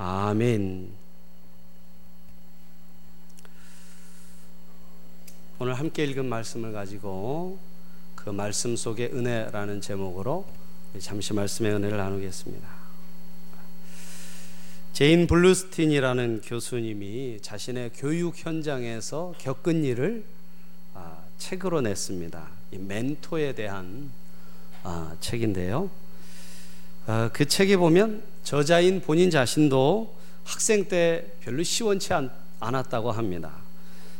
아멘. 오늘 함께 읽은 말씀을 가지고 그 말씀 속의 은혜라는 제목으로 잠시 말씀의 은혜를 나누겠습니다. 제인 블루스틴이라는 교수님이 자신의 교육 현장에서 겪은 일을 아, 책으로 냈습니다. 멘토에 대한 아, 책인데요. 아, 그 책에 보면 저자인 본인 자신도 학생 때 별로 시원치 않았다고 합니다.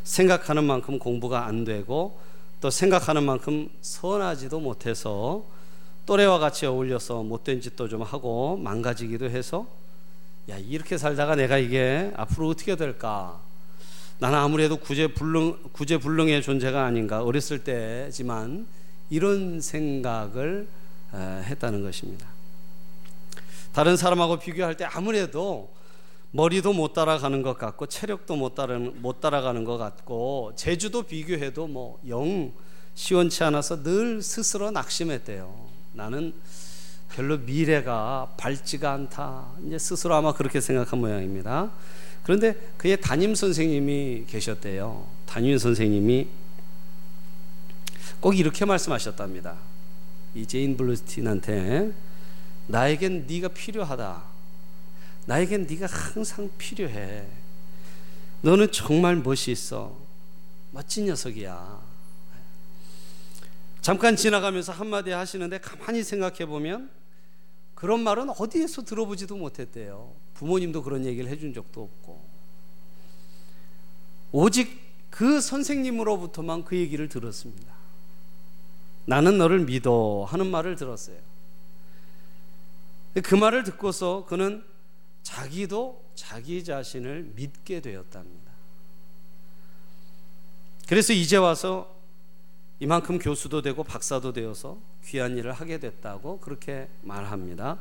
생각하는 만큼 공부가 안 되고 또 생각하는 만큼 선하지도 못해서 또래와 같이 어울려서 못된 짓도 좀 하고 망가지기도 해서 야 이렇게 살다가 내가 이게 앞으로 어떻게 될까? 나는 아무래도 구제불능 구제불능의 존재가 아닌가 어렸을 때지만 이런 생각을 했다는 것입니다. 다른 사람하고 비교할 때 아무래도 머리도 못 따라가는 것 같고 체력도 못 따라 못 따라가는 것 같고 제주도 비교해도 뭐 영 시원치 않아서 늘 스스로 낙심했대요. 나는 별로 미래가 밝지가 않다. 이제 스스로 아마 그렇게 생각한 모양입니다. 그런데 그의 담임 선생님이 계셨대요. 담임 선생님이 꼭 이렇게 말씀하셨답니다. 이제인 블루스틴한테 나에겐 네가 필요하다. 나에겐 네가 항상 필요해. 너는 정말 멋있어. 멋진 녀석이야. 잠깐 지나가면서 한마디 하시는데 가만히 생각해 보면 그런 말은 어디에서 들어보지도 못했대요. 부모님도 그런 얘기를 해준 적도 없고. 오직 그 선생님으로부터만 그 얘기를 들었습니다. 나는 너를 믿어 하는 말을 들었어요. 그 말을 듣고서 그는 자기도 자기 자신을 믿게 되었답니다. 그래서 이제 와서 이만큼 교수도 되고 박사도 되어서 귀한 일을 하게 됐다고 그렇게 말합니다.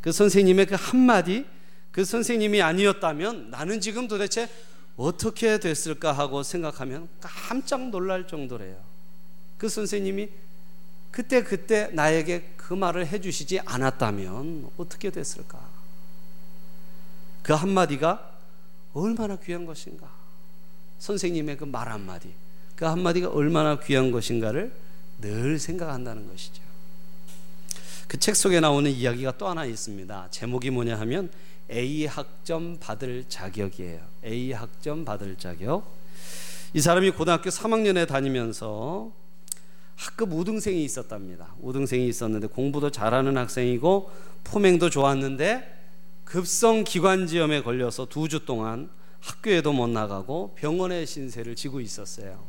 그 선생님의 그 한마디, 그 선생님이 아니었다면 나는 지금 도대체 어떻게 됐을까 하고 생각하면 깜짝 놀랄 정도래요. 그 선생님이 그때 그때 나에게 그 말을 해주시지 않았다면 어떻게 됐을까? 그 한마디가 얼마나 귀한 것인가? 선생님의 그 말 한마디, 그 한마디가 얼마나 귀한 것인가를 늘 생각한다는 것이죠. 그 책 속에 나오는 이야기가 또 하나 있습니다. 제목이 뭐냐 하면 A 학점 받을 자격이에요. A 학점 받을 자격. 이 사람이 고등학교 3학년에 다니면서 학급 우등생이 있었답니다. 우등생이 있었는데 공부도 잘하는 학생이고 포맹도 좋았는데 급성 기관지염에 걸려서 두 주 동안 학교에도 못 나가고 병원의 신세를 지고 있었어요.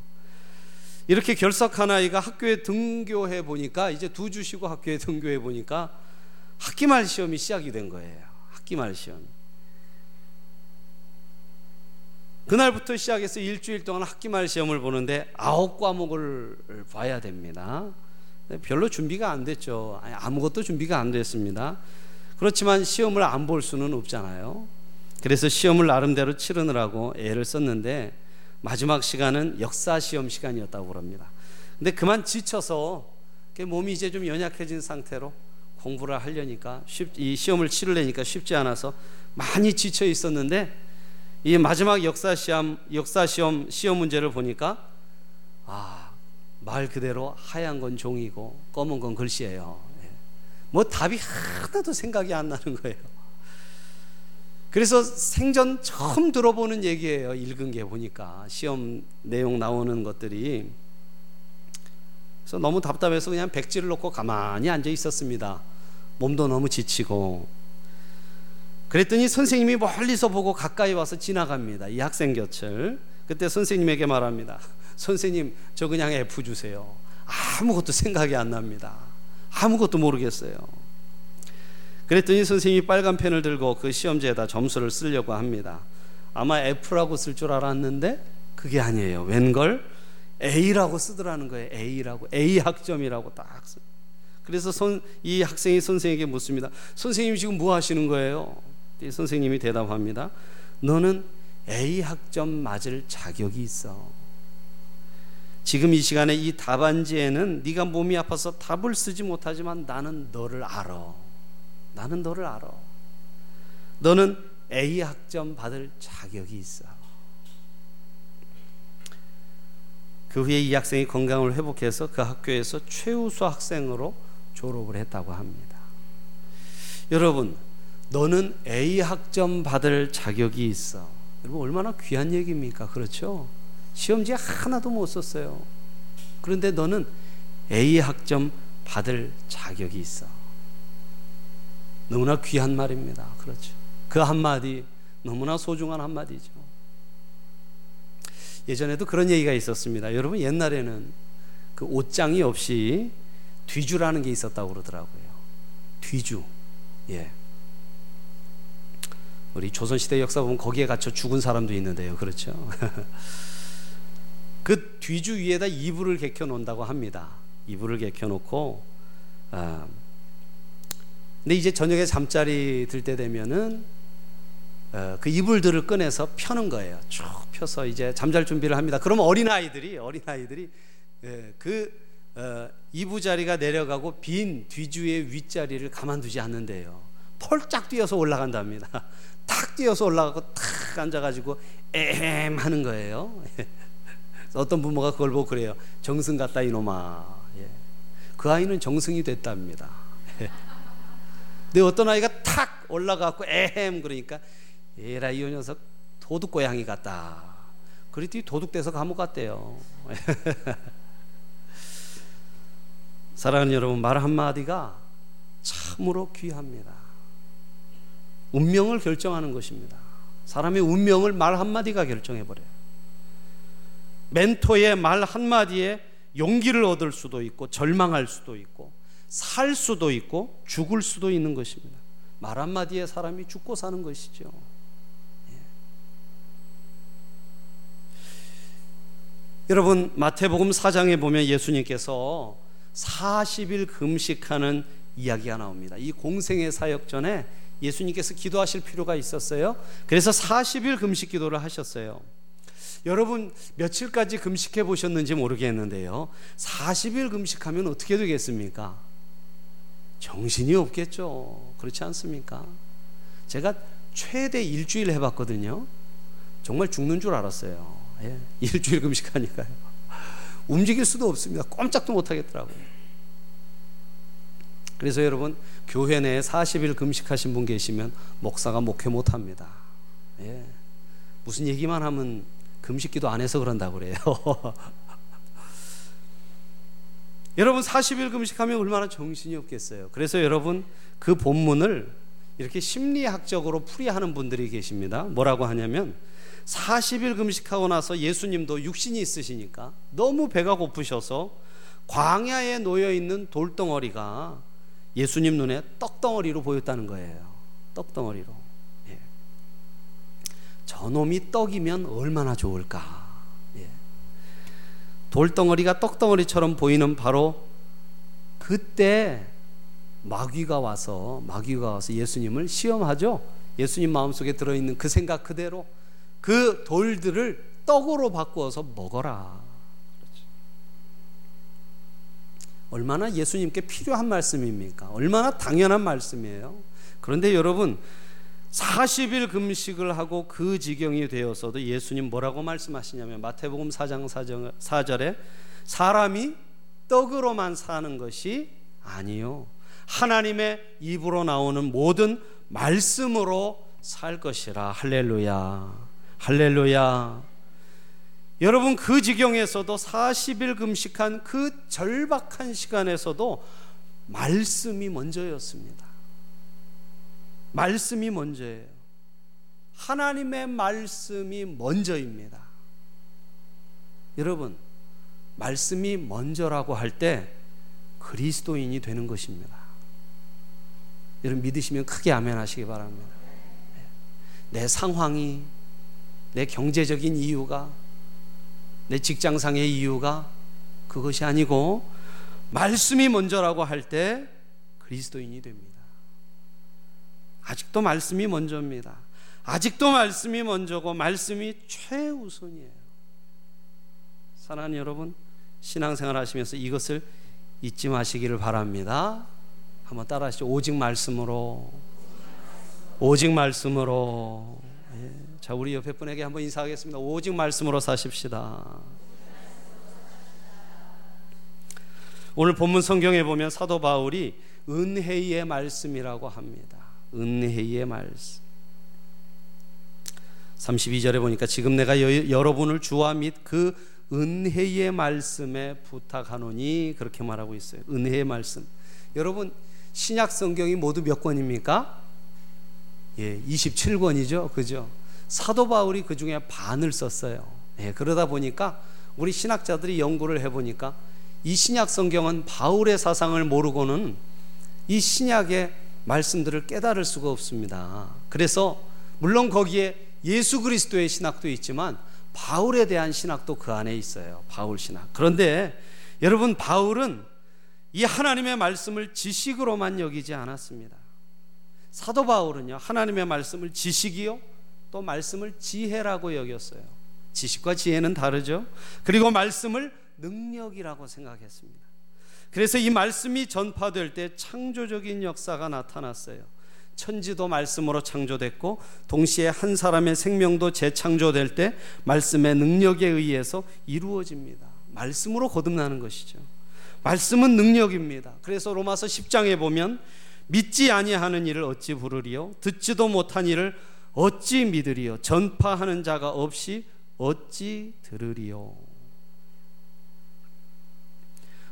이렇게 결석한 아이가 학교에 등교해 보니까 이제 두 주 쉬고 학교에 등교해 보니까 학기말 시험이 시작이 된 거예요. 학기말 시험. 그날부터 시작해서 일주일 동안 학기말 시험을 보는데 아홉 과목을 봐야 됩니다. 별로 준비가 안 됐죠. 아무것도 준비가 안 됐습니다. 그렇지만 시험을 안 볼 수는 없잖아요. 그래서 시험을 나름대로 치르느라고 애를 썼는데 마지막 시간은 역사 시험 시간이었다고 그럽니다. 근데 그만 지쳐서 몸이 이제 좀 연약해진 상태로 공부를 하려니까 쉽, 이 시험을 치르려니까 쉽지 않아서 많이 지쳐 있었는데 이 마지막 역사 시험 역사 시험 시험 문제를 보니까 아 말 그대로 하얀 건 종이고 검은 건 글씨예요. 뭐 답이 하나도 생각이 안 나는 거예요. 그래서 생전 처음 들어보는 얘기예요. 읽은 게 보니까 시험 내용 나오는 것들이 그래서 너무 답답해서 그냥 백지를 놓고 가만히 앉아 있었습니다. 몸도 너무 지치고 그랬더니 선생님이 멀리서 보고 가까이 와서 지나갑니다. 이 학생 곁을 그때 선생님에게 말합니다. 선생님 저 그냥 F 주세요. 아무것도 생각이 안 납니다. 아무것도 모르겠어요. 그랬더니 선생님이 빨간 펜을 들고 그 시험지에다 점수를 쓰려고 합니다. 아마 F라고 쓸 줄 알았는데 그게 아니에요. 웬걸 A라고 쓰더라는 거예요. A라고 A 학점이라고 딱. 그래서 선, 이 학생이 선생에게 묻습니다. 선생님 지금 뭐 하시는 거예요? 선생님이 대답합니다. 너는 A 학점 맞을 자격이 있어. 지금 이 시간에 이 답안지에는 네가 몸이 아파서 답을 쓰지 못하지만 나는 너를 알아. 나는 너를 알아. 너는 A 학점 받을 자격이 있어. 그 후에 이 학생이 건강을 회복해서 그 학교에서 최우수 학생으로 졸업을 했다고 합니다. 여러분, 너는 A 학점 받을 자격이 있어. 여러분 얼마나 귀한 얘기입니까? 그렇죠? 시험지 하나도 못 썼어요. 그런데 너는 A 학점 받을 자격이 있어. 너무나 귀한 말입니다. 그렇죠. 그 한마디 너무나 소중한 한마디죠. 예전에도 그런 얘기가 있었습니다. 여러분 옛날에는 그 옷장이 없이 뒤주라는 게 있었다고 그러더라고요. 뒤주. 예. 우리 조선시대 역사 보면 거기에 갇혀 죽은 사람도 있는데요. 그렇죠? 그 뒤주 위에다 이불을 개켜 놓는다고 합니다. 이불을 개켜 놓고 아, 근데 이제 저녁에 잠자리 들 때 되면은 어, 그 이불들을 꺼내서 펴는 거예요. 쭉 펴서 이제 잠잘 준비를 합니다. 그럼 어린 아이들이 어린 아이들이 예, 그 어, 이부자리가 내려가고 빈 뒤주의 윗자리를 가만두지 않는데요. 펄짝 뛰어서 올라간답니다. 탁 뛰어서 올라가고 탁 앉아가지고 에헴 하는 거예요. 어떤 부모가 그걸 보고 그래요. 정승 같다 이놈아. 예. 그 아이는 정승이 됐답니다. 근데 어떤 아이가 탁 올라가고 에헴 그러니까 에라 이 녀석 도둑 고양이 같다. 그랬더니 도둑돼서 감옥 갔대요. 사랑하는 여러분 말 한마디가 참으로 귀합니다. 운명을 결정하는 것입니다. 사람의 운명을 말 한마디가 결정해버려요. 멘토의 말 한마디에 용기를 얻을 수도 있고 절망할 수도 있고 살 수도 있고 죽을 수도 있는 것입니다. 말 한마디에 사람이 죽고 사는 것이죠. 예. 여러분 마태복음 4장에 보면 예수님께서 40일 금식하는 이야기가 나옵니다. 이 공생의 사역 전에 예수님께서 기도하실 필요가 있었어요. 그래서 40일 금식 기도를 하셨어요. 여러분 며칠까지 금식해 보셨는지 모르겠는데요. 40일 금식하면 어떻게 되겠습니까? 정신이 없겠죠. 그렇지 않습니까? 제가 최대 일주일 해봤거든요. 정말 죽는 줄 알았어요. 예, 일주일 금식하니까요. 움직일 수도 없습니다. 꼼짝도 못 하겠더라고요. 그래서 여러분 교회 내에 40일 금식하신 분 계시면 목사가 목회 못 합니다. 예. 무슨 얘기만 하면 금식기도 안 해서 그런다고 그래요. 여러분 40일 금식하면 얼마나 정신이 없겠어요. 그래서 여러분 그 본문을 이렇게 심리학적으로 풀이하는 분들이 계십니다. 뭐라고 하냐면 40일 금식하고 나서 예수님도 육신이 있으시니까 너무 배가 고프셔서 광야에 놓여 있는 돌덩어리가 예수님 눈에 떡덩어리로 보였다는 거예요. 떡덩어리로. 예. 저놈이 떡이면 얼마나 좋을까. 예. 돌덩어리가 떡덩어리처럼 보이는 바로 그때 마귀가 와서 마귀가 와서 예수님을 시험하죠. 예수님 마음속에 들어 있는 그 생각 그대로 그 돌들을 떡으로 바꾸어서 먹어라. 얼마나 예수님께 필요한 말씀입니까? 얼마나 당연한 말씀이에요. 그런데 여러분 40일 금식을 하고 그 지경이 되어서도 예수님 뭐라고 말씀하시냐면 마태복음 4장 4절에 사람이 떡으로만 사는 것이 아니요 하나님의 입으로 나오는 모든 말씀으로 살 것이라 할렐루야 할렐루야 여러분 그 지경에서도 40일 금식한 그 절박한 시간에서도 말씀이 먼저였습니다. 말씀이 먼저예요. 하나님의 말씀이 먼저입니다. 여러분, 말씀이 먼저라고 할 때 그리스도인이 되는 것입니다. 여러분 믿으시면 크게 아멘 하시기 바랍니다. 내 상황이, 내 경제적인 이유가, 내 직장상의 이유가 그것이 아니고 말씀이 먼저라고 할 때 그리스도인이 됩니다. 아직도 말씀이 먼저입니다. 아직도 말씀이 먼저고 말씀이 최우선이에요. 사랑하는 여러분, 신앙생활 하시면서 이것을 잊지 마시기를 바랍니다. 한번 따라하시죠. 오직 말씀으로 오직 말씀으로. 예. 자, 우리 옆에 분에게 한번 인사하겠습니다. 오직 말씀으로 사십시다. 오늘 본문 성경에 보면 사도 바울이 은혜의 말씀이라고 합니다. 은혜의 말씀. 32절에 보니까 지금 내가 여, 여러분을 주와 및 그 은혜의 말씀에 부탁하노니 그렇게 말하고 있어요. 은혜의 말씀. 여러분 신약 성경이 모두 몇 권입니까? 예, 27권이죠. 그죠? 사도 바울이 그 중에 반을 썼어요. 예, 그러다 보니까 우리 신학자들이 연구를 해 보니까 이 신약 성경은 바울의 사상을 모르고는 이 신약의 말씀들을 깨달을 수가 없습니다. 그래서 물론 거기에 예수 그리스도의 신학도 있지만 바울에 대한 신학도 그 안에 있어요. 바울 신학. 그런데 여러분 바울은 이 하나님의 말씀을 지식으로만 여기지 않았습니다. 사도 바울은요. 하나님의 말씀을 지식이요. 또 말씀을 지혜라고 여겼어요. 지식과 지혜는 다르죠. 그리고 말씀을 능력이라고 생각했습니다. 그래서 이 말씀이 전파될 때 창조적인 역사가 나타났어요. 천지도 말씀으로 창조됐고 동시에 한 사람의 생명도 재창조될 때 말씀의 능력에 의해서 이루어집니다. 말씀으로 거듭나는 것이죠. 말씀은 능력입니다. 그래서 로마서 10장에 보면 믿지 아니하는 일을 어찌 부르리요 듣지도 못한 일을 어찌 믿으리요 전파하는 자가 없이 어찌 들으리요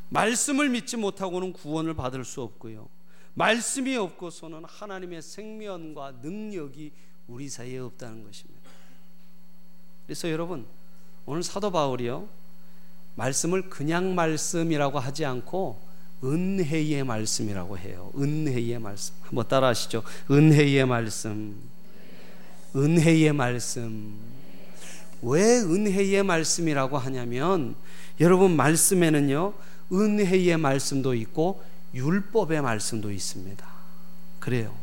말씀을 믿지 못하고는 구원을 받을 수 없고요. 말씀이 없고서는 하나님의 생명과 능력이 우리 사이에 없다는 것입니다. 그래서 여러분 오늘 사도 바울이요 말씀을 그냥 말씀이라고 하지 않고 은혜의 말씀이라고 해요. 은혜의 말씀 한번 따라 하시죠. 은혜의 말씀, 은혜의 말씀. 왜 은혜의 말씀이라고 하냐면 여러분 말씀에는요 은혜의 말씀도 있고 율법의 말씀도 있습니다. 그래요.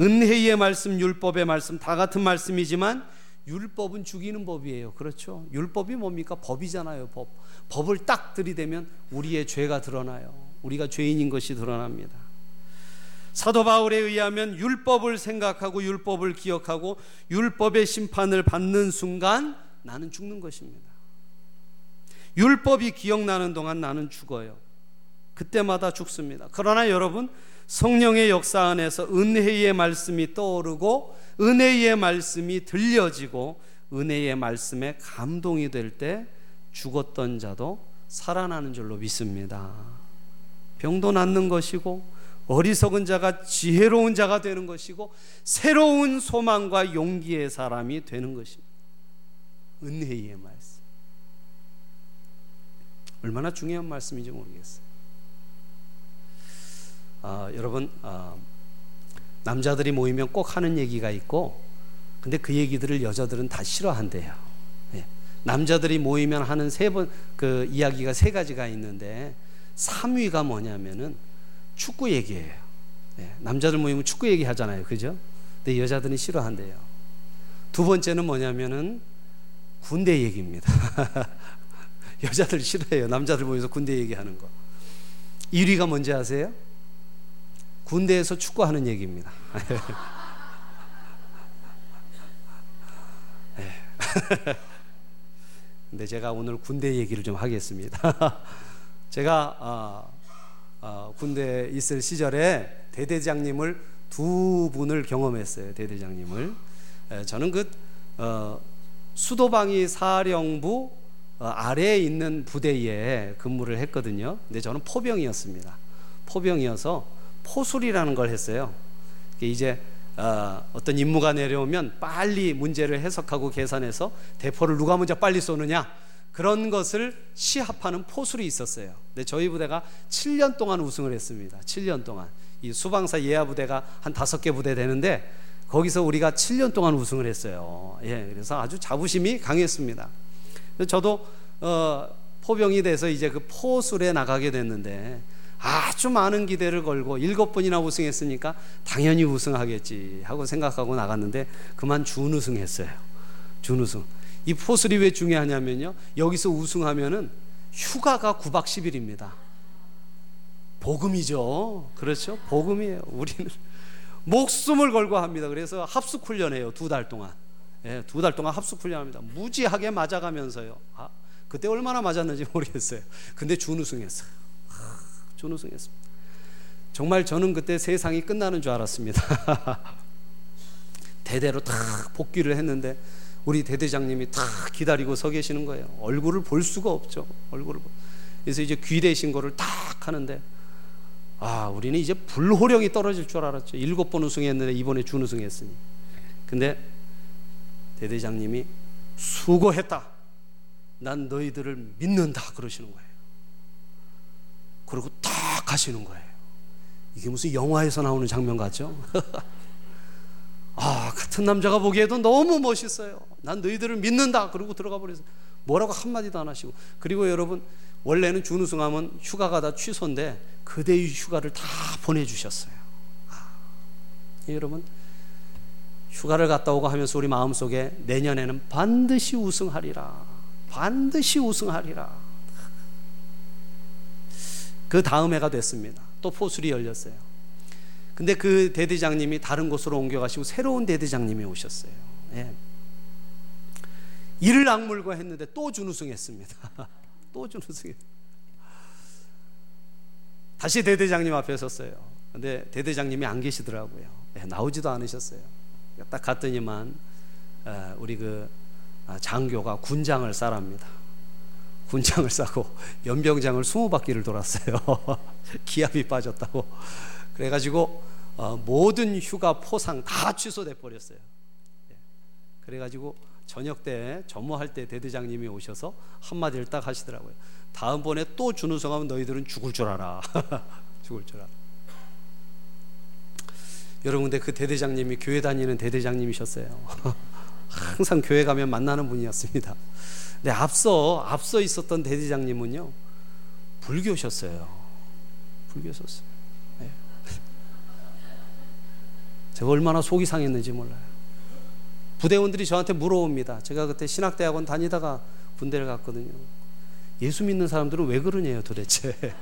은혜의 말씀, 율법의 말씀 다 같은 말씀이지만 율법은 죽이는 법이에요. 그렇죠? 율법이 뭡니까? 법이잖아요. 법. 법을 딱 들이대면 우리의 죄가 드러나요. 우리가 죄인인 것이 드러납니다. 사도 바울에 의하면 율법을 생각하고 율법을 기억하고 율법의 심판을 받는 순간 나는 죽는 것입니다. 율법이 기억나는 동안 나는 죽어요. 그때마다 죽습니다. 그러나 여러분, 성령의 역사 안에서 은혜의 말씀이 떠오르고 은혜의 말씀이 들려지고 은혜의 말씀에 감동이 될 때 죽었던 자도 살아나는 줄로 믿습니다. 병도 낫는 것이고 어리석은 자가 지혜로운 자가 되는 것이고 새로운 소망과 용기의 사람이 되는 것입니다. 은혜의 말씀. 얼마나 중요한 말씀인지 모르겠어요. 아, 여러분 아, 남자들이 모이면 꼭 하는 얘기가 있고 근데 그 얘기들을 여자들은 다 싫어한대요. 네. 남자들이 모이면 하는 세 번 그 이야기가 세 가지가 있는데 3위가 뭐냐면은 축구 얘기예요. 네. 남자들 모이면 축구 얘기 하잖아요. 그죠? 근데 여자들은 싫어한대요. 두 번째는 뭐냐면은 군대 얘기입니다. 여자들 싫어해요. 남자들 모여서 군대 얘기하는 거. 1위가 뭔지 아세요? 군대에서 축구하는 얘기입니다. 네. 근데 제가 오늘 군대 얘기를 좀 하겠습니다. 제가 어, 어, 군대 있을 시절에 대대장님을 두 분을 경험했어요. 대대장님을. 에, 저는 그 어, 수도방위 사령부 어, 아래에 있는 부대에 근무를 했거든요. 근데 저는 포병이었습니다. 포병이어서 포술이라는 걸 했어요. 이제 어, 떤 임무가 내려오면 빨리 문제를 해석하고 계산해서 대포를 누가 먼저 빨리 쏘느냐 그런 것을 시합하는 포술이 있었어요. 근데 저희 부대가 7년 동안 우승을 했습니다. 7년 동안 이 수방사 예하 부대가 한 다섯 개 부대 되는데 거기서 우리가 7년 동안 우승을 했어요. 예, 그래서 아주 자부심이 강했습니다. 저도 어, 포병이 돼서 이제 그 포술에 나가게 됐는데 아주 많은 기대를 걸고 일곱 번이나 우승했으니까 당연히 우승하겠지 하고 생각하고 나갔는데 그만 준우승했어요. 준우승. 이 포슬이 왜 중요하냐면요. 여기서 우승하면은 휴가가 9박 10일입니다. 복음이죠. 그렇죠? 복음이에요. 우리는 목숨을 걸고 합니다. 그래서 합숙 훈련해요. 두 달 동안. 예, 두 달 동안 합숙 훈련합니다. 무지하게 맞아가면서요. 아, 그때 얼마나 맞았는지 모르겠어요. 근데 준우승했어요. 아, 준우승했습니다. 정말 저는 그때 세상이 끝나는 줄 알았습니다. 대대로 다 복귀를 했는데 우리 대대장님이 다 기다리고 서 계시는 거예요. 얼굴을 볼 수가 없죠. 얼굴을. 그래서 이제 귀 대 신고를 딱 하는데 아, 우리는 이제 불호령이 떨어질 줄 알았죠. 일곱 번 우승했는데 이번에 준우승했으니. 근데 대대장님이 수고했다. 난 너희들을 믿는다. 그러시는 거예요. 그리고 딱 가시는 거예요. 이게 무슨 영화에서 나오는 장면 같죠? 아, 같은 남자가 보기에도 너무 멋있어요. 난 너희들을 믿는다. 그러고 들어가 버려서 뭐라고 한마디도 안 하시고. 그리고 여러분, 원래는 준우승하면 휴가가 다 취소인데 그대의 휴가를 다 보내주셨어요. 아, 여러분, 휴가를 갔다 오고 하면서 우리 마음속에 내년에는 반드시 우승하리라. 반드시 우승하리라. 그 다음 해가 됐습니다. 또 포술이 열렸어요. 근데 그 대대장님이 다른 곳으로 옮겨가시고 새로운 대대장님이 오셨어요. 예. 이를 악물고 했는데 또 준우승했습니다. 또 준우승했. 다시 대대장님 앞에 섰어요. 근데 대대장님이 안 계시더라고요. 예, 나오지도 않으셨어요. 딱 갔더니만 어, 우리 그 아, 장교가 군장을 싸랍니다. 군장을 싸고 연병장을 스무 바퀴를 돌았어요. 기압이 빠졌다고. 그래가지고 어, 모든 휴가 포상 다 취소돼 버렸어요. 예. 그래가지고 저녁 때 점호할 때 대대장님이 오셔서 한마디를 딱 하시더라고요. 다음번에 또 준우승하면 너희들은 죽을 줄 알아. 죽을 줄 알아. 여러분 근데 그 대대장님이 교회 다니는 대대장님이셨어요. 항상 교회 가면 만나는 분이었습니다. 근데 앞서 앞서 있었던 대대장님은요 불교셨어요. 불교셨어요. 네. 제가 얼마나 속이 상했는지 몰라요. 부대원들이 저한테 물어옵니다. 제가 그때 신학대학원 다니다가 군대를 갔거든요. 예수 믿는 사람들은 왜 그러냐요, 도대체.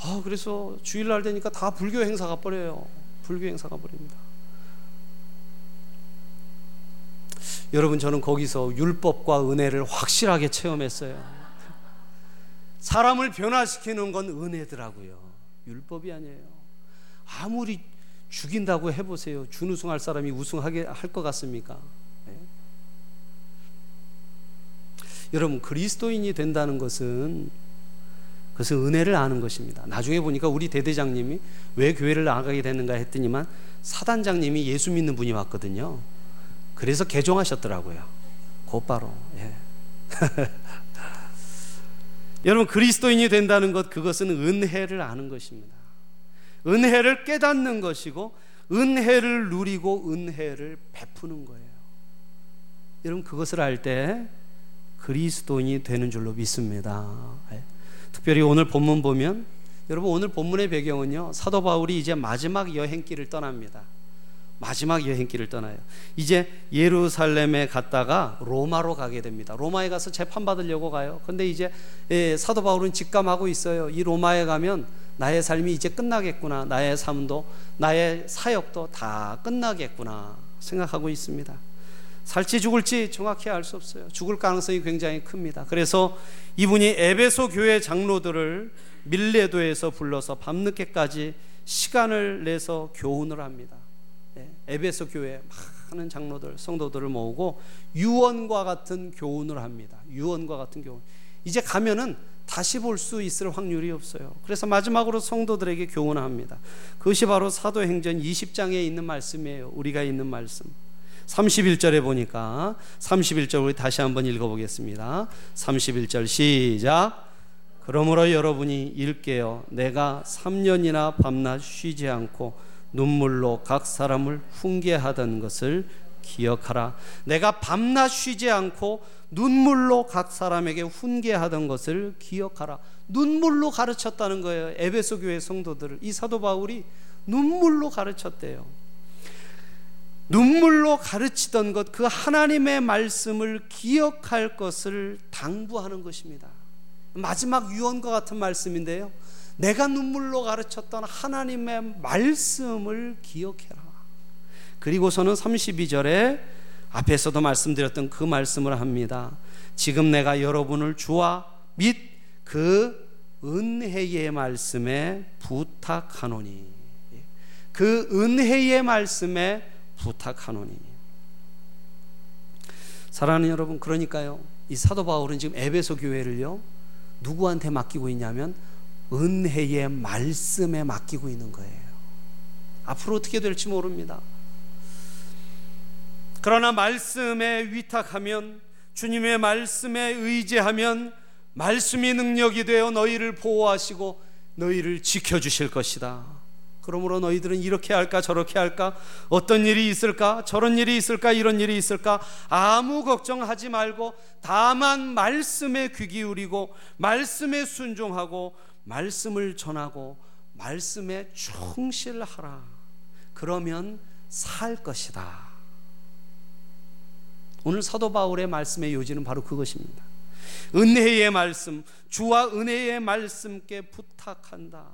아, 그래서 주일날 되니까 다 불교 행사가 버려요. 불교 행사가 버립니다. 여러분, 저는 거기서 율법과 은혜를 확실하게 체험했어요. 사람을 변화시키는 건 은혜더라고요. 율법이 아니에요. 아무리 죽인다고 해보세요. 준우승할 사람이 우승하게 할 것 같습니까? 네. 여러분 그리스도인이 된다는 것은 그것은 은혜를 아는 것입니다. 나중에 보니까 우리 대대장님이 왜 교회를 나가게 됐는가 했더니만 사단장님이 예수 믿는 분이 왔거든요. 그래서 개종하셨더라고요. 곧바로. 예. 여러분 그리스도인이 된다는 것 그것은 은혜를 아는 것입니다. 은혜를 깨닫는 것이고 은혜를 누리고 은혜를 베푸는 거예요. 여러분 그것을 알 때 그리스도인이 되는 줄로 믿습니다. 예. 특별히 오늘 본문 보면 여러분 오늘 본문의 배경은요 사도 바울이 이제 마지막 여행길을 떠납니다. 마지막 여행길을 떠나요. 이제 예루살렘에 갔다가 로마로 가게 됩니다. 로마에 가서 재판 받으려고 가요. 근데 이제 예, 사도 바울은 직감하고 있어요. 이 로마에 가면 나의 삶이 이제 끝나겠구나. 나의 삶도 나의 사역도 다 끝나겠구나 생각하고 있습니다. 살지 죽을지 정확히 알 수 없어요. 죽을 가능성이 굉장히 큽니다. 그래서 이분이 에베소 교회 장로들을 밀레도에서 불러서 밤늦게까지 시간을 내서 교훈을 합니다. 예, 에베소 교회 많은 장로들, 성도들을 모으고 유언과 같은 교훈을 합니다. 유언과 같은 교훈. 이제 가면은 다시 볼 수 있을 확률이 없어요. 그래서 마지막으로 성도들에게 교훈합니다. 그것이 바로 사도행전 20장에 있는 말씀이에요. 우리가 있는 말씀. 31절에 보니까 31절 우리 다시 한번 읽어보겠습니다. 31절 시작. 그러므로 여러분이 읽게요. 내가 3년이나 밤낮 쉬지 않고 눈물로 각 사람을 훈계하던 것을 기억하라. 내가 밤낮 쉬지 않고 눈물로 각 사람에게 훈계하던 것을 기억하라. 눈물로 가르쳤다는 거예요. 에베소 교회 성도들을 이 사도 바울이 눈물로 가르쳤대요. 눈물로 가르치던 것, 그 하나님의 말씀을 기억할 것을 당부하는 것입니다. 마지막 유언과 같은 말씀인데요. 내가 눈물로 가르쳤던 하나님의 말씀을 기억해라. 그리고서는 32절에 앞에서도 말씀드렸던 그 말씀을 합니다. 지금 내가 여러분을 주와 및 그 은혜의 말씀에 부탁하노니. 그 은혜의 말씀에 부탁하노니. 사랑하는 여러분 그러니까요. 이 사도 바울은 지금 에베소 교회를요 누구한테 맡기고 있냐면 은혜의 말씀에 맡기고 있는 거예요. 앞으로 어떻게 될지 모릅니다 그러나 말씀에 위탁하면 주님의 말씀에 의지하면 말씀이 능력이 되어 너희를 보호하시고 너희를 지켜주실 것이다. 그러므로 너희들은 이렇게 할까 저렇게 할까 어떤 일이 있을까 저런 일이 있을까 이런 일이 있을까 아무 걱정하지 말고 다만 말씀에 귀 기울이고 말씀에 순종하고 말씀을 전하고 말씀에 충실하라. 그러면 살 것이다. 오늘 사도 바울의 말씀의 요지는 바로 그것입니다. 은혜의 말씀, 주와 은혜의 말씀께 부탁한다.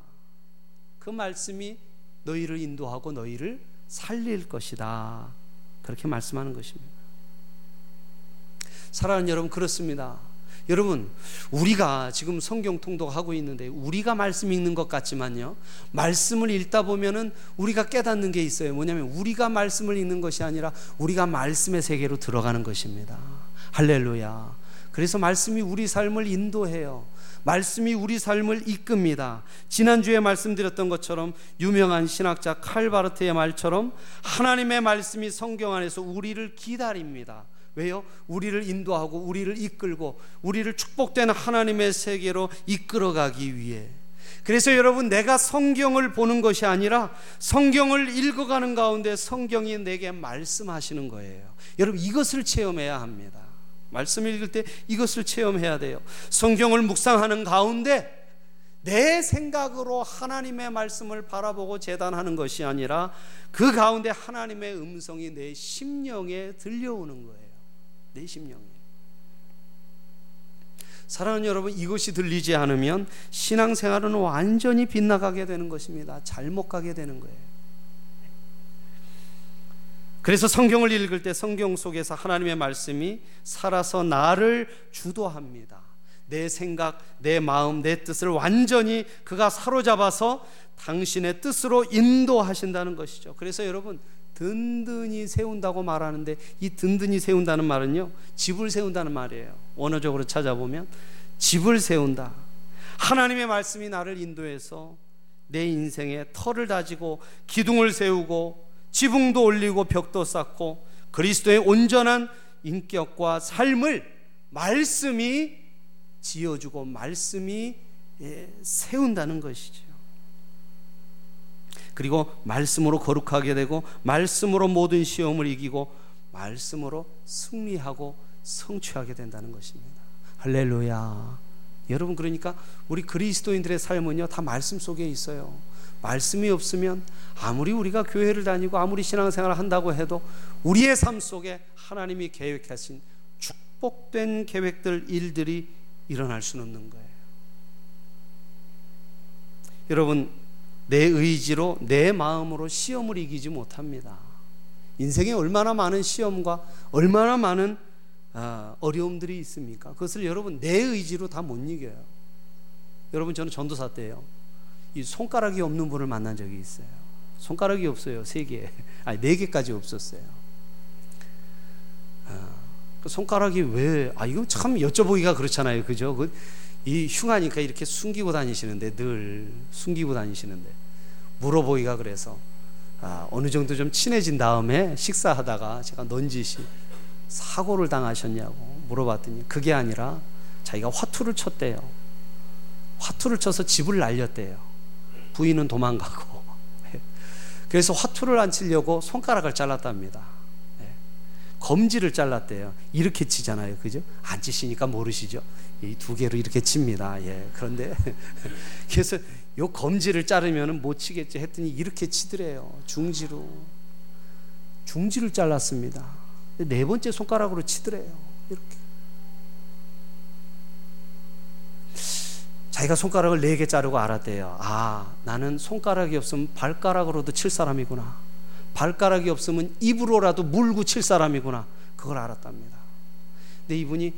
그 말씀이 너희를 인도하고 너희를 살릴 것이다. 그렇게 말씀하는 것입니다. 사랑하는 여러분, 그렇습니다. 여러분, 우리가 지금 성경 통독하고 있는데 우리가 말씀 읽는 것 같지만요. 말씀을 읽다 보면은 우리가 깨닫는 게 있어요. 뭐냐면 우리가 말씀을 읽는 것이 아니라 우리가 말씀의 세계로 들어가는 것입니다. 할렐루야. 그래서 말씀이 우리 삶을 인도해요. 말씀이 우리 삶을 이끕니다. 지난주에 말씀드렸던 것처럼 유명한 신학자 칼바르트의 말처럼 하나님의 말씀이 성경 안에서 우리를 기다립니다. 왜요? 우리를 인도하고 우리를 이끌고 우리를 축복된 하나님의 세계로 이끌어가기 위해. 그래서 여러분 내가 성경을 보는 것이 아니라 성경을 읽어가는 가운데 성경이 내게 말씀하시는 거예요. 여러분 이것을 체험해야 합니다. 말씀 읽을 때 이것을 체험해야 돼요. 성경을 묵상하는 가운데 내 생각으로 하나님의 말씀을 바라보고 재단하는 것이 아니라 그 가운데 하나님의 음성이 내 심령에 들려오는 거예요. 내 심령에. 사랑하는 여러분, 이것이 들리지 않으면 신앙생활은 완전히 빗나가게 되는 것입니다. 잘못 가게 되는 거예요. 그래서 성경을 읽을 때 성경 속에서 하나님의 말씀이 살아서 나를 주도합니다. 내 생각, 내 마음, 내 뜻을 완전히 그가 사로잡아서 당신의 뜻으로 인도하신다는 것이죠. 그래서 여러분, 든든히 세운다고 말하는데 이 든든히 세운다는 말은요 집을 세운다는 말이에요 원어적으로 찾아보면 집을 세운다 하나님의 말씀이 나를 인도해서 내 인생에 터를 다지고 기둥을 세우고 지붕도 올리고 벽도 쌓고 그리스도의 온전한 인격과 삶을 말씀이 지어주고 말씀이 예, 세운다는 것이죠. 그리고 말씀으로 거룩하게 되고 말씀으로 모든 시험을 이기고 말씀으로 승리하고 성취하게 된다는 것입니다. 할렐루야. 여러분 그러니까 우리 그리스도인들의 삶은요 다 말씀 속에 있어요. 말씀이 없으면 아무리 우리가 교회를 다니고 아무리 신앙생활을 한다고 해도 우리의 삶 속에 하나님이 계획하신 축복된 계획들 일들이 일어날 수는 없는 거예요. 여러분 내 의지로 내 마음으로 시험을 이기지 못합니다. 인생에 얼마나 많은 시험과 얼마나 많은 아, 어려움들이 있습니까? 그것을 여러분 내 의지로 다 못 이겨요. 여러분 저는 전도사 때요. 이 손가락이 없는 분을 만난 적이 있어요. 손가락이 없어요. 세 개. 아니 네 개까지 없었어요. 아, 그 손가락이 왜? 아 이거 참 여쭤보기가 그렇잖아요. 그죠? 그 이 흉하니까 이렇게 숨기고 다니시는데 늘 숨기고 다니시는데 물어보기가 그래서 아, 어느 정도 좀 친해진 다음에 식사하다가 제가 넌지시 사고를 당하셨냐고 물어봤더니 그게 아니라 자기가 화투를 쳤대요. 화투를 쳐서 집을 날렸대요. 부인은 도망가고. 그래서 화투를 안 치려고 손가락을 잘랐답니다. 예. 검지를 잘랐대요. 이렇게 치잖아요. 그죠? 안 치시니까 모르시죠? 이 두 개로 이렇게 칩니다. 예. 그런데 그래서 요 검지를 자르면은 못 치겠지 했더니 이렇게 치더래요. 중지로. 중지를 잘랐습니다. 네 번째 손가락으로 치더래요. 이렇게. 자기가 손가락을 네 개 자르고 알았대요. 아, 나는 손가락이 없으면 발가락으로도 칠 사람이구나. 발가락이 없으면 입으로라도 물고 칠 사람이구나. 그걸 알았답니다. 근데 이분이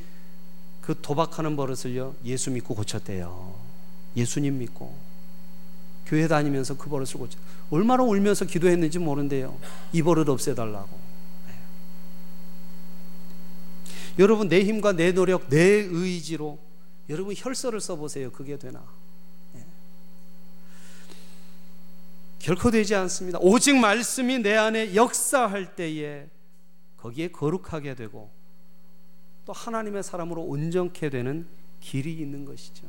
그 도박하는 버릇을요, 예수 믿고 고쳤대요. 예수님 믿고. 교회 다니면서 그 버릇을 고쳐. 얼마나 울면서 기도했는지 모른대요. 이 버릇 없애달라고. 네. 여러분, 내 힘과 내 노력, 내 의지로 여러분 혈서를 써보세요. 그게 되나? 예. 결코 되지 않습니다. 오직 말씀이 내 안에 역사할 때에 거기에 거룩하게 되고 또 하나님의 사람으로 온전케 되는 길이 있는 것이죠.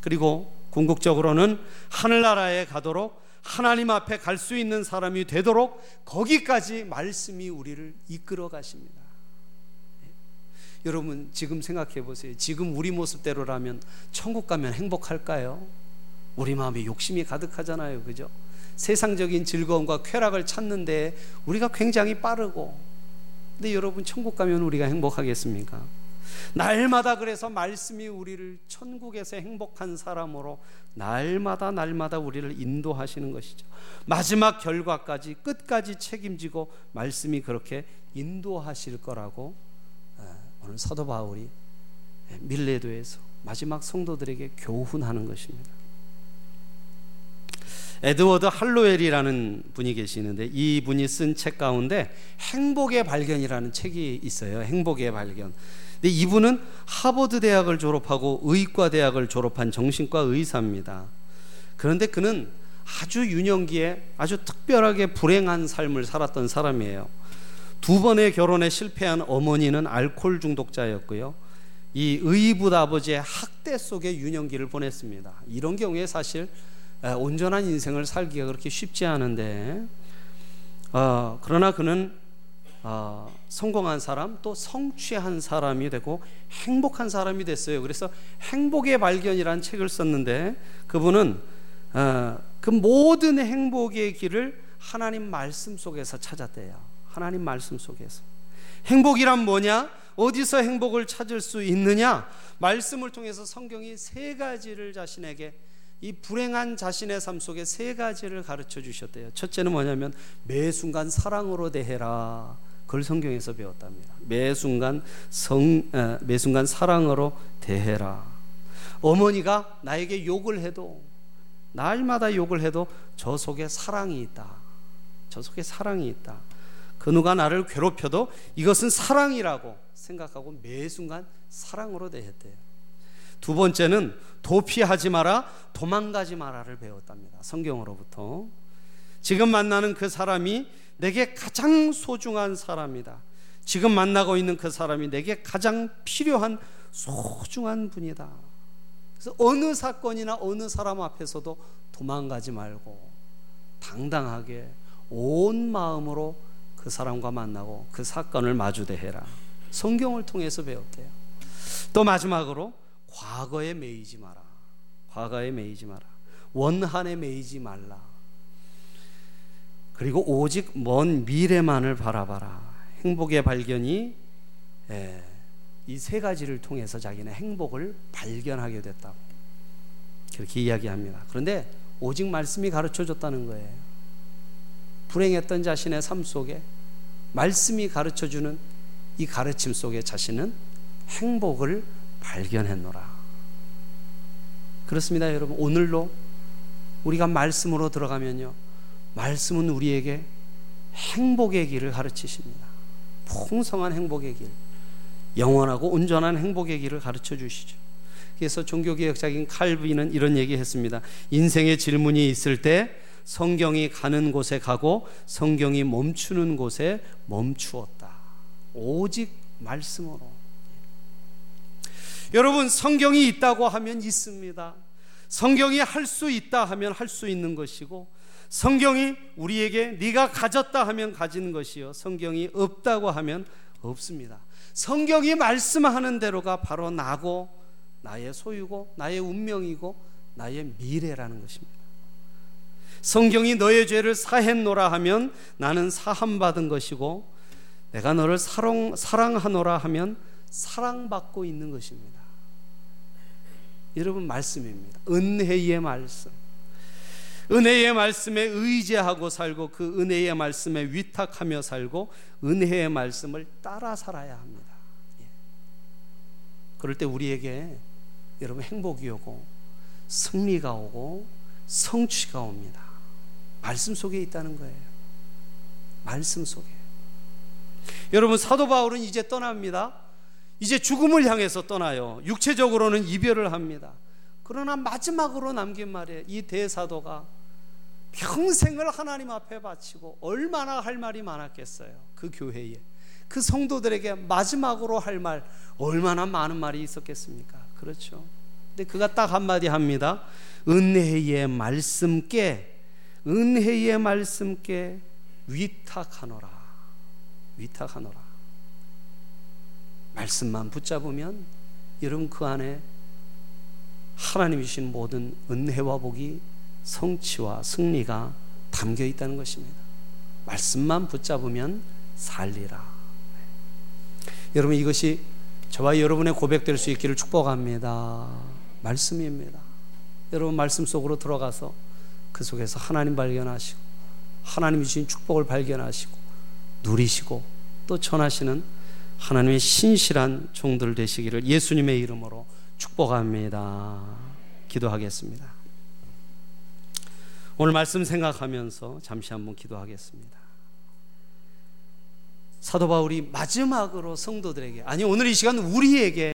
그리고 궁극적으로는 하늘나라에 가도록 하나님 앞에 갈 수 있는 사람이 되도록 거기까지 말씀이 우리를 이끌어 가십니다. 여러분 지금 생각해 보세요. 지금 우리 모습대로라면 천국 가면 행복할까요? 우리 마음에 욕심이 가득하잖아요. 그죠? 세상적인 즐거움과 쾌락을 찾는데 우리가 굉장히 빠르고 근데 여러분 천국 가면 우리가 행복하겠습니까? 날마다 그래서 말씀이 우리를 천국에서 행복한 사람으로 날마다 날마다 우리를 인도하시는 것이죠. 마지막 결과까지 끝까지 책임지고 말씀이 그렇게 인도하실 거라고 오늘 사도 바울이 밀레도에서 마지막 성도들에게 교훈하는 것입니다. 에드워드 할로웰이라는 분이 계시는데 이 분이 쓴 책 가운데 행복의 발견이라는 책이 있어요. 행복의 발견. 근데 이분은 하버드 대학을 졸업하고 의과 대학을 졸업한 정신과 의사입니다. 그런데 그는 아주 유년기에 아주 특별하게 불행한 삶을 살았던 사람이에요. 두 번의 결혼에 실패한 어머니는 알코올 중독자였고요. 이 의붓 아버지의 학대 속에 유년기를 보냈습니다. 이런 경우에 사실 온전한 인생을 살기가 그렇게 쉽지 않은데, 어, 그러나 그는 어, 성공한 사람 또 성취한 사람이 되고 행복한 사람이 됐어요. 그래서 행복의 발견이라는 책을 썼는데 그분은 어, 그 모든 행복의 길을 하나님 말씀 속에서 찾았대요. 하나님 말씀 속에서. 행복이란 뭐냐? 어디서 행복을 찾을 수 있느냐? 말씀을 통해서 성경이 세 가지를 자신에게 이 불행한 자신의 삶 속에 세 가지를 가르쳐 주셨대요. 첫째는 뭐냐면 매 순간 사랑으로 대해라. 그걸 성경에서 배웠답니다. 매 순간 성, 에, 매 순간 사랑으로 대해라. 어머니가 나에게 욕을 해도 날마다 욕을 해도 저 속에 사랑이 있다. 저 속에 사랑이 있다. 그 누가 나를 괴롭혀도 이것은 사랑이라고 생각하고 매 순간 사랑으로 대했대요. 두 번째는 도피하지 마라, 도망가지 마라를 배웠답니다. 성경으로부터. 지금 만나는 그 사람이 내게 가장 소중한 사람이다. 지금 만나고 있는 그 사람이 내게 가장 필요한 소중한 분이다. 그래서 어느 사건이나 어느 사람 앞에서도 도망가지 말고 당당하게 온 마음으로 그 사람과 만나고 그 사건을 마주대해라. 성경을 통해서 배웠대요. 또 마지막으로 과거에 매이지 마라. 과거에 매이지 마라. 원한에 매이지 말라. 그리고 오직 먼 미래만을 바라봐라. 행복의 발견이 예, 이세 가지를 통해서 자기는 행복을 발견하게 됐다고 그렇게 이야기합니다. 그런데 오직 말씀이 가르쳐 줬다는 거예요. 불행했던 자신의 삶 속에 말씀이 가르쳐 주는 이 가르침 속에 자신은 행복을 발견했노라. 그렇습니다, 여러분. 오늘로 우리가 말씀으로 들어가면요. 말씀은 우리에게 행복의 길을 가르치십니다. 풍성한 행복의 길, 영원하고 온전한 행복의 길을 가르쳐 주시죠. 그래서 종교개혁자인 칼빈은 이런 얘기 했습니다. 인생의 질문이 있을 때 성경이 가는 곳에 가고 성경이 멈추는 곳에 멈추었다. 오직 말씀으로. 여러분, 성경이 있다고 하면 있습니다. 성경이 할 수 있다 하면 할 수 있는 것이고 성경이 우리에게 네가 가졌다 하면 가진 것이요 성경이 없다고 하면 없습니다. 성경이 말씀하는 대로가 바로 나고 나의 소유고 나의 운명이고 나의 미래라는 것입니다. 성경이 너의 죄를 사했노라 하면 나는 사함 받은 것이고 내가 너를 사랑, 사랑하노라 하면 사랑받고 있는 것입니다. 여러분 말씀입니다. 은혜의 말씀. 은혜의 말씀에 의지하고 살고 그 은혜의 말씀에 위탁하며 살고 은혜의 말씀을 따라 살아야 합니다. 예. 그럴 때 우리에게 여러분 행복이 오고 승리가 오고 성취가 옵니다. 말씀 속에 있다는 거예요. 말씀 속에. 여러분 사도 바울은 이제 떠납니다. 이제 죽음을 향해서 떠나요. 육체적으로는 이별을 합니다. 그러나 마지막으로 남긴 말이에요. 이 대사도가 평생을 하나님 앞에 바치고 얼마나 할 말이 많았겠어요. 그 교회에. 그 성도들에게 마지막으로 할 말 얼마나 많은 말이 있었겠습니까? 그렇죠. 근데 그가 딱 한마디 합니다. 은혜의 말씀께 은혜의 말씀께 위탁하노라. 위탁하노라. 말씀만 붙잡으면 여러분 그 안에 하나님이 주신 모든 은혜와 복이 성취와 승리가 담겨 있다는 것입니다. 말씀만 붙잡으면 살리라. 여러분 이것이 저와 여러분의 고백될 수 있기를 축복합니다. 말씀입니다. 여러분 말씀 속으로 들어가서 그 속에서 하나님 발견하시고 하나님이 주신 축복을 발견하시고 누리시고 또 전하시는 하나님의 신실한 종들 되시기를 예수님의 이름으로 축복합니다. 기도하겠습니다. 오늘 말씀 생각하면서 잠시 한번 기도하겠습니다. 사도 바울이 마지막으로 성도들에게 아니 오늘 이 시간 우리에게